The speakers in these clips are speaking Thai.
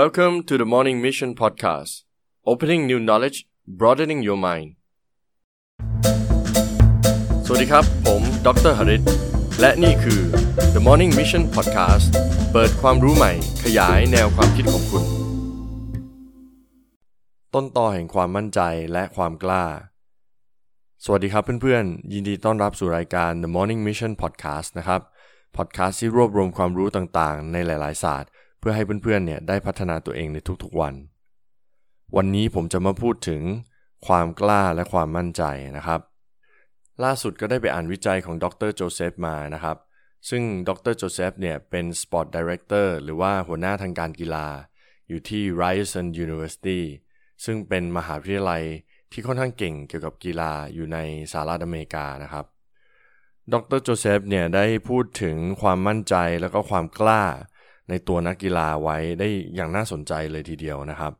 Welcome to the Morning Mission Podcast Opening new knowledge broadening your mind สวัสดีครับ ผมดรหริตและนี่คือ The Morning Mission Podcast เปิดความรู้ใหม่ ขยายแนวความคิดของคุณ ต้นต่อแห่งความมั่นใจและความกล้า สวัสดีครับเพื่อนๆ ยินดีต้อนรับสู่รายการ The Morning Mission Podcast นะครับ พอดแคสต์ที่รวบรวมความรู้ต่างๆ ในหลาย ๆ ศาสตร์ เพื่อให้เพื่อนๆเนี่ยได้พัฒนาตัวเองในทุกๆวัน วันนี้ผมจะมาพูดถึงความกล้าและความมั่นใจนะครับ ล่าสุดก็ได้ไปอ่านวิจัยของดรโจเซฟมานะครับ ซึ่งดรโจเซฟเนี่ยเป็น sport director หรือว่าหัวหน้าทางการกีฬา อยู่ที่ Ryerson University ซึ่งเป็นมหาวิทยาลัยที่ค่อนข้างเก่งเกี่ยวกับกีฬาอยู่ในสหรัฐอเมริกานะครับ ดรโจเซฟเนี่ยได้พูดถึงความมั่นใจแล้วก็ความกล้า ในตัวนักกีฬาไว้ได้อย่างน่าสนใจเลยทีเดียวนะครับ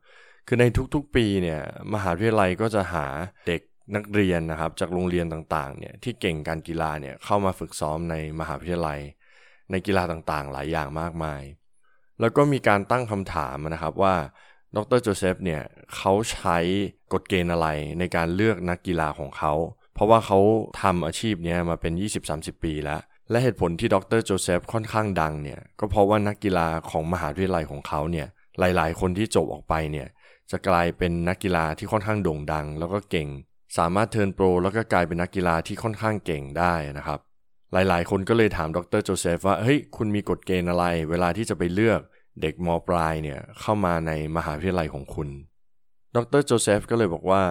คือในทุกๆปีเนี่ยมหาวิทยาลัยก็จะหาเด็กนักเรียนนะครับจากโรงเรียนต่างๆเนี่ยที่เก่งการกีฬาเนี่ยเข้ามาฝึกซ้อมในมหาวิทยาลัย ในกีฬาต่างๆ หลายอย่างมากมาย แล้วก็มีการตั้งคำถามนะครับว่าดรโจเซฟเนี่ยเขาใช้กฎเกณฑ์อะไรในการเลือกนักกีฬาของเขา เพราะว่าเขาทำอาชีพนี้มาเป็น 20-30 ปีแล้ว และเหตุผลที่ดรโจเซฟค่อนข้างดังเนี่ยก็เพราะว่านักกีฬาของมหาวิทยาลัยของเขาเนี่ยหลาย ๆ คนที่จบออกไปเนี่ยจะกลายเป็นนักกีฬาที่ค่อนข้างโด่งดัง แล้วก็เก่ง สามารถเทิร์นโปรแล้วก็กลายเป็นนักกีฬาที่ค่อนข้างเก่งได้นะครับ หลายๆ คนก็เลยถามดรโจเซฟว่าเฮ้ยคุณมีกฎเกณฑ์อะไร เวลาที่จะไปเลือกเด็กมปลายเนี่ยเข้ามาในมหาวิทยาลัยของคุณ ดรโจเซฟก็เลยบอกว่า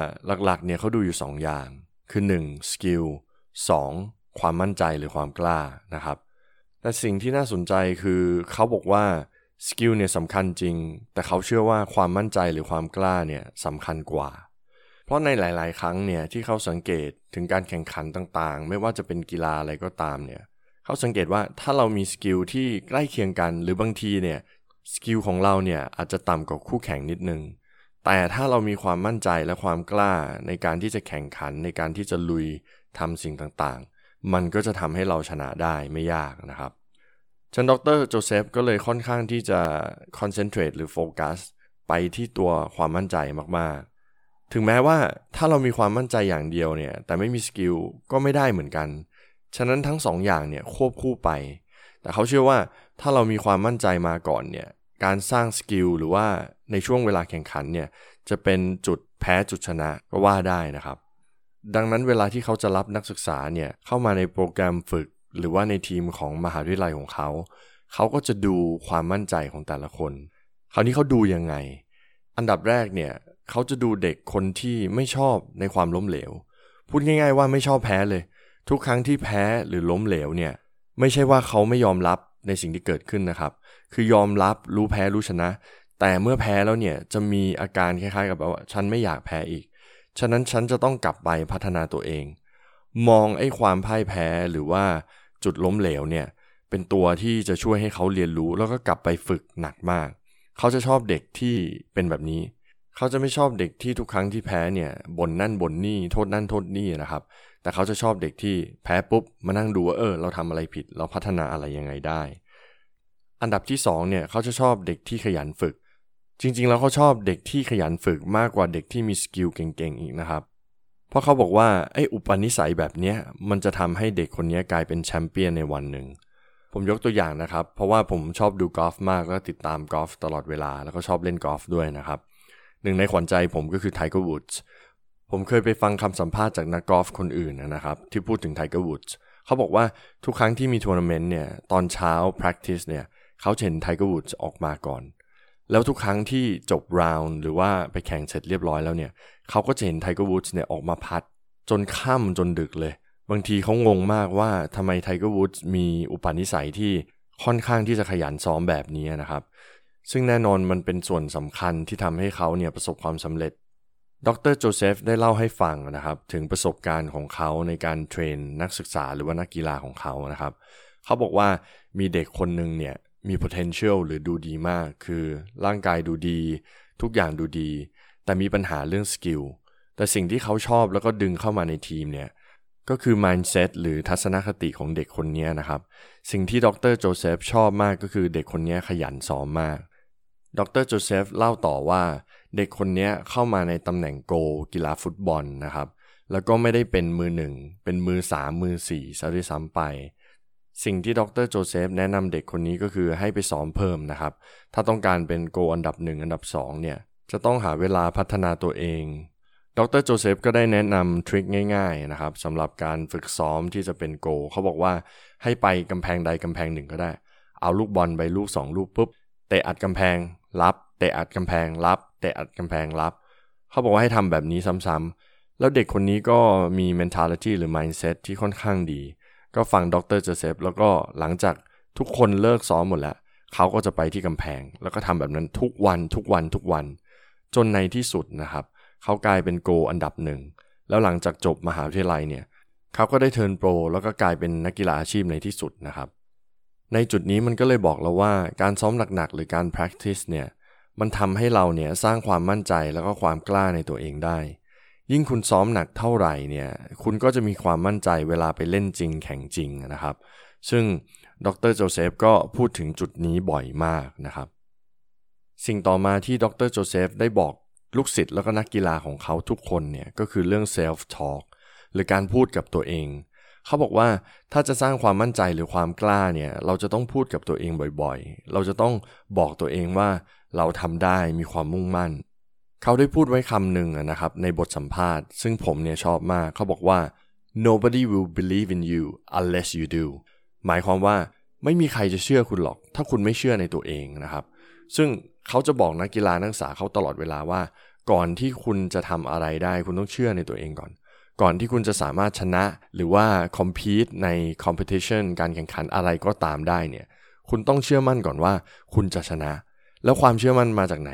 หลักๆ เนี่ยเขาดูอยู่ 2 อย่าง คือ 1. skill 2. ความมั่นใจหรือความกล้านะครับ แต่สิ่งที่น่าสนใจคือเขาบอกว่า skill เนี่ยสำคัญจริง แต่เขาเชื่อว่าความมั่นใจหรือความกล้าเนี่ยสำคัญกว่า เพราะในหลาย ๆ ครั้งเนี่ยที่เขาสังเกตถึงการแข่งขันต่างๆ ไม่ว่าจะเป็นกีฬาอะไรก็ตามเนี่ยเขาสังเกตว่าถ้าเรามี skill ที่ใกล้เคียงกัน หรือบางทีเนี่ย skill ของเราเนี่ยอาจจะต่ำกว่าคู่แข่งนิดนึง แต่ถ้าเรามีความมั่นใจและความกล้าในการที่จะแข่งขันในการที่จะลุยทำสิ่งต่างๆ มันก็จะทำให้เราชนะได้ไม่ยากนะครับ ฉะนั้นดรโจเซฟก็เลยค่อนข้างที่จะ concentrate หรือโฟกัสไปที่ตัวความมั่นใจมากๆ ถึงแม้ว่าถ้าเรามีความมั่นใจอย่างเดียวเนี่ยแต่ไม่มี skillก็ไม่ได้เหมือนกัน ฉะนั้นทั้งสองอย่างเนี่ยควบคู่ไป แต่เขาเชื่อว่าถ้าเรามีความมั่นใจมาก่อนเนี่ยการสร้างสกิลหรือว่าในช่วงเวลาแข่งขันเนี่ยจะเป็นจุดแพ้จุดชนะก็ว่าได้นะครับ ดังนั้นเวลาที่เขาจะรับนักศึกษาเนี่ยเข้ามาในโปรแกรมฝึก หรือว่าในทีมของมหาวิทยาลัยของเขา เขาก็จะดูความมั่นใจของแต่ละคน คราวนี้เขาดูยังไง อันดับแรกเนี่ยเขาจะดูเด็กคนที่ไม่ชอบในความล้มเหลว พูดง่าย ๆ ว่าไม่ชอบแพ้เลย ทุกครั้งที่แพ้หรือล้มเหลวเนี่ยไม่ใช่ว่าเขาไม่ยอมรับในสิ่งที่เกิดขึ้นนะครับ คือยอมรับรู้แพ้รู้ชนะ แต่เมื่อแพ้แล้วเนี่ยจะมีอาการคล้ายๆ กับแบบว่าฉันไม่อยากแพ้อีก ฉะนั้นฉันจะต้องกลับไปพัฒนาตัวเอง มองไอ้ความพ่ายแพ้หรือว่าจุดล้มเหลวเนี่ยเป็นตัวที่จะช่วยให้เขาเรียนรู้แล้วก็กลับไปฝึกหนักมาก เขาจะชอบเด็กที่เป็นแบบนี้ เขาจะไม่ชอบเด็กที่ทุกครั้งที่แพ้เนี่ยบ่นนั่นบ่นนี่โทษนั่นโทษนี่นะครับ แต่เขาจะชอบเด็กที่แพ้ปุ๊บมานั่งดูว่าเออ เราทำอะไรผิด เราพัฒนาอะไรยังไงได้ อันดับที่2เนี่ยเขาจะชอบเด็กที่ขยันฝึก จริงๆ แล้วเขาชอบเด็กที่ขยันฝึกมากกว่าเด็กที่มี skill เก่งๆ อีกนะครับ เพราะเขาบอกว่าไอ้อุปนิสัยแบบเนี้ยมันจะทำให้เด็กคนนี้กลายเป็นแชมเปี้ยนในวันหนึ่ง ผมยกตัวอย่างนะครับ เพราะว่าผมชอบดูกอล์ฟมากแล้วติดตามกอล์ฟตลอดเวลาแล้วก็ชอบเล่นกอล์ฟด้วยนะครับ หนึ่งในขวัญใจผมก็คือไทเกอร์วูดส์ผมเคยไปฟังคำสัมภาษณ์จากนักกอล์ฟคนอื่นนะครับ ที่พูดถึงไทเกอร์วูดส์เขาบอกว่าทุกครั้งที่มีทัวร์นาเมนต์เนี่ยตอนเช้า practice เนี่ยเขาเห็นไทเกอร์วูดส์ออกมาก่อน แล้วทุกครั้งที่จบ round หรือว่าไปแข่งเสร็จเรียบร้อยแล้วเนี่ยเขาก็จะเห็นไทเกอร์วูดส์เนี่ยออกมาพัตต์ จนค่ำจนดึกเลย บางทีเขางงมากว่าทำไมไทเกอร์วูดส์มีอุปนิสัยที่ค่อนข้างที่จะขยันซ้อมแบบนี้นะครับ ซึ่งแน่นอนมันเป็นส่วนสำคัญที่ทำให้เขาเนี่ยประสบความสำเร็จ ดรโจเซฟได้เล่าให้ฟังนะครับ ถึงประสบการณ์ของเขาในการ train นักศึกษาหรือว่านักกีฬาของเขานะครับ เขาบอกว่ามีเด็กคนหนึ่งเนี่ย มี potential หรือดูดีมาก คือร่างกายดูดี ทุกอย่างดูดี แต่มีปัญหาเรื่อง skillแต่สิ่งที่เขาชอบแล้วก็ดึงเข้ามาในทีมเนี่ยก็คือ mindset หรือทัศนคติของเด็กคนนี้นะครับ สิ่งที่ดรโจเซฟชอบมากก็คือเด็กคนนี้ขยันซ้อมมาก ดรโจเซฟเล่าต่อว่า เด็กคนนี้เข้ามาในตำแหน่งโกลกีฬาฟุตบอลนะครับ แล้วก็ไม่ได้เป็นมือหนึ่งเป็นมือสามมือสี่ซะด้วยซ้ำไป สิ่งที่ดรโจเซฟแนะนำเด็กคนนี้ก็คือให้ไปซ้อมเพิ่มนะครับ ถ้าต้องการเป็นโกลอันดับหนึ่งอันดับสองเนี่ย จะต้องหาเวลาพัฒนาตัวเอง ดรโจเซฟก็ได้แนะนำทริคง่ายๆนะครับสำหรับการฝึกซ้อมที่จะเป็นโก เขาบอกว่าให้ไปกำแพงใดกำแพงหนึ่งก็ได้ เอาลูกบอลไปลูกสองลูกปุ๊บเตะอัดกำแพงรับเตะอัดกำแพงรับเตะอัดกำแพงรับเขาบอกว่าให้ทำแบบนี้ซ้ำๆแล้วเด็กคนนี้ก็มี mentality หรือ mindset ที่ค่อนข้างดี ก็ฟังดรเจเซฟแล้วก็หลังจากทุกคนเลิกซ้อมหมดแล้ว เขาก็จะไปที่กำแพง แล้วก็ทำแบบนั้นทุกวันทุกวันทุกวัน จนในที่สุดนะครับ เขากลายเป็นโกอันดับหนึ่ง แล้วหลังจากจบมหาวิทยาลัยเนี่ยเขาก็ได้เทิร์นโปรแล้วก็กลายเป็นนักกีฬาอาชีพในที่สุดนะครับ ในจุดนี้มันก็เลยบอกเราว่าการซ้อมหนักๆหรือการ practice เนี่ยมันทำให้เราเนี่ยสร้างความมั่นใจแล้วก็ความกล้าในตัวเองได้ ยิ่งคุณซ้อมหนักเท่าไหร่เนี่ย คุณก็จะมีความมั่นใจเวลาไปเล่นจริงแข่งจริงนะครับ ซึ่งดรโจเซฟก็พูดถึงจุดนี้บ่อยมากนะครับ สิ่งต่อมาที่ดรโจเซฟได้บอกลูกศิษย์แล้วก็นักกีฬาของเขาทุกคนเนี่ยก็คือเรื่อง self talk หรือการพูดกับตัวเอง เขาบอกว่าถ้าจะสร้างความมั่นใจหรือความกล้าเนี่ยเราจะต้องพูดกับตัวเองบ่อยๆ เราจะต้องบอกตัวเองว่าเราทำได้มีความมุ่งมั่น เขาได้พูดไว้คำหนึ่งนะครับในบทสัมภาษณ์ ซึ่งผมเนี่ยชอบมากเขาบอกว่า nobody will believe in you unless you do หมายความว่าไม่มีใครจะเชื่อคุณหรอก ถ้าคุณไม่เชื่อในตัวเองนะครับ ซึ่งเขาจะบอกนักกีฬานักศึกษาเขาตลอดเวลาว่า ก่อนที่คุณจะทำอะไรได้คุณต้องเชื่อในตัวเองก่อน ก่อนที่คุณจะสามารถชนะหรือว่า compete ใน competition การแข่งขันอะไรก็ตามได้เนี่ย คุณต้องเชื่อมั่นก่อนว่า คุณจะชนะ แล้วความเชื่อมั่นมาจากไหน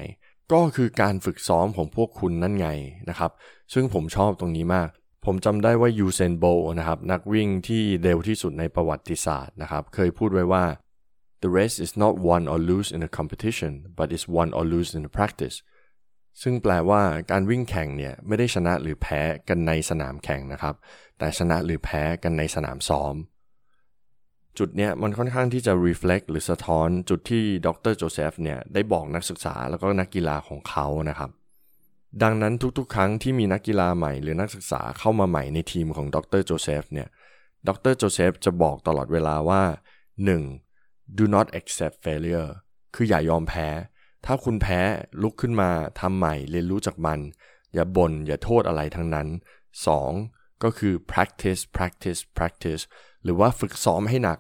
ก็คือการฝึกซ้อมของพวกคุณนั่นไงนะครับ ซึ่งผมชอบตรงนี้มาก ผมจำได้ว่ายูเซนโบลต์นะครับนักวิ่งที่เร็วที่สุดในประวัติศาสตร์นะครับ เคยพูดไว้ว่า the race is not won or lose in a competition but is won or lose in a practice ซึ่งแปลว่าการวิ่งแข่งเนี่ยไม่ได้ชนะหรือแพ้กันในสนามแข่งนะครับ แต่ชนะหรือแพ้กันในสนามซ้อม จุดเนี้ยมันค่อนข้างที่จะ reflect หรือสะท้อนจุดที่ดรโจเซฟเนี่ยได้บอกนักศึกษาแล้วก็นักกีฬาของเขานะครับ ดังนั้นทุกๆ ครั้งที่มีนักกีฬาใหม่หรือนักศึกษาเข้ามาใหม่ในทีมของดรโจเซฟเนี่ยดรโจเซฟจะบอกตลอดเวลาว่า 1. do not accept failure คืออย่ายอมแพ้ ถ้าคุณแพ้ลุกขึ้นมาทำใหม่เรียนรู้จากมัน อย่าบน่นอย่าโทษอะไรทั้งนั้น 2. ก็คือ practice practice practice หรือว่าฝึกซ้อมให้หนัก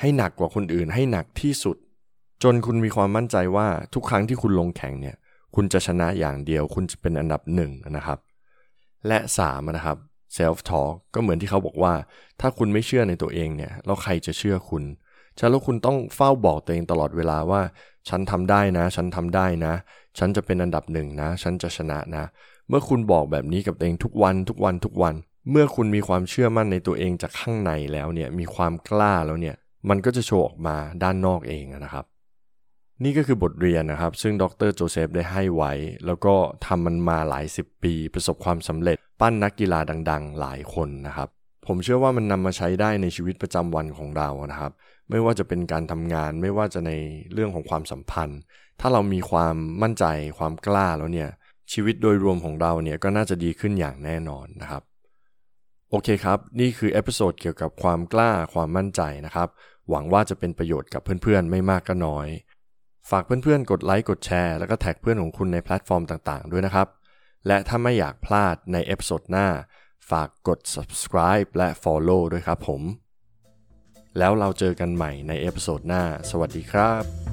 ให้หนักกว่าคนอื่น ให้หนักที่สุด จนคุณมีความมั่นใจว่าทุกครั้งที่คุณลงแข่งเนี่ย คุณจะชนะอย่างเดียว คุณจะเป็นอันดับหนึ่งนะครับ และ3นะครับ self talk ก็เหมือนที่เขาบอกว่า ถ้าคุณไม่เชื่อในตัวเองเนี่ยแล้วใครจะเชื่อคุณฉะนั้นคุณต้องเฝ้าบอกตัวเองตลอดเวลาว่า ฉันทำได้นะ ฉันทำได้นะ ฉันจะเป็นอันดับหนึ่งนะ ฉันจะชนะนะ เมื่อคุณบอกแบบนี้กับตัวเองทุกวันทุกวันทุกวัน เมื่อคุณมีความเชื่อมั่นในตัวเองจากข้างในแล้วเนี่ยมีความกล้าแล้วเนี่ยมันก็จะโชว์ออกมาด้านนอกเองนะครับ นี่ก็คือบทเรียนนะครับ ซึ่งดรโจเซฟได้ให้ไว้ แล้วก็ทำมันมาหลายสิบปี ประสบความสำเร็จ ปั้นนักกีฬาดัง ๆ หลายคนนะครับ ผมเชื่อว่ามันนำมาใช้ได้ในชีวิตประจำวันของเรานะครับ ไม่ว่าจะเป็นการทำงานไม่ว่าจะในเรื่องของความสัมพันธ์ ถ้าเรามีความมั่นใจความกล้าแล้วเนี่ยชีวิตโดยรวมของเราเนี่ยก็น่าจะดีขึ้นอย่างแน่นอนนะครับ โอเคครับ นี่คือ episode เกี่ยวกับความกล้าความมั่นใจนะครับ หวังว่าจะเป็นประโยชน์กับเพื่อนๆ ไม่มากก็น้อย ฝากเพื่อนๆ กดไลค์กดแชร์แล้วก็แท็กเพื่อนของคุณในแพลตฟอร์มต่างๆ ด้วยนะครับ และถ้าไม่อยากพลาดใน episode หน้า ฝากกด subscribe และ follow ด้วยครับผม แล้วเราเจอกันใหม่ใน episode หน้า สวัสดีครับ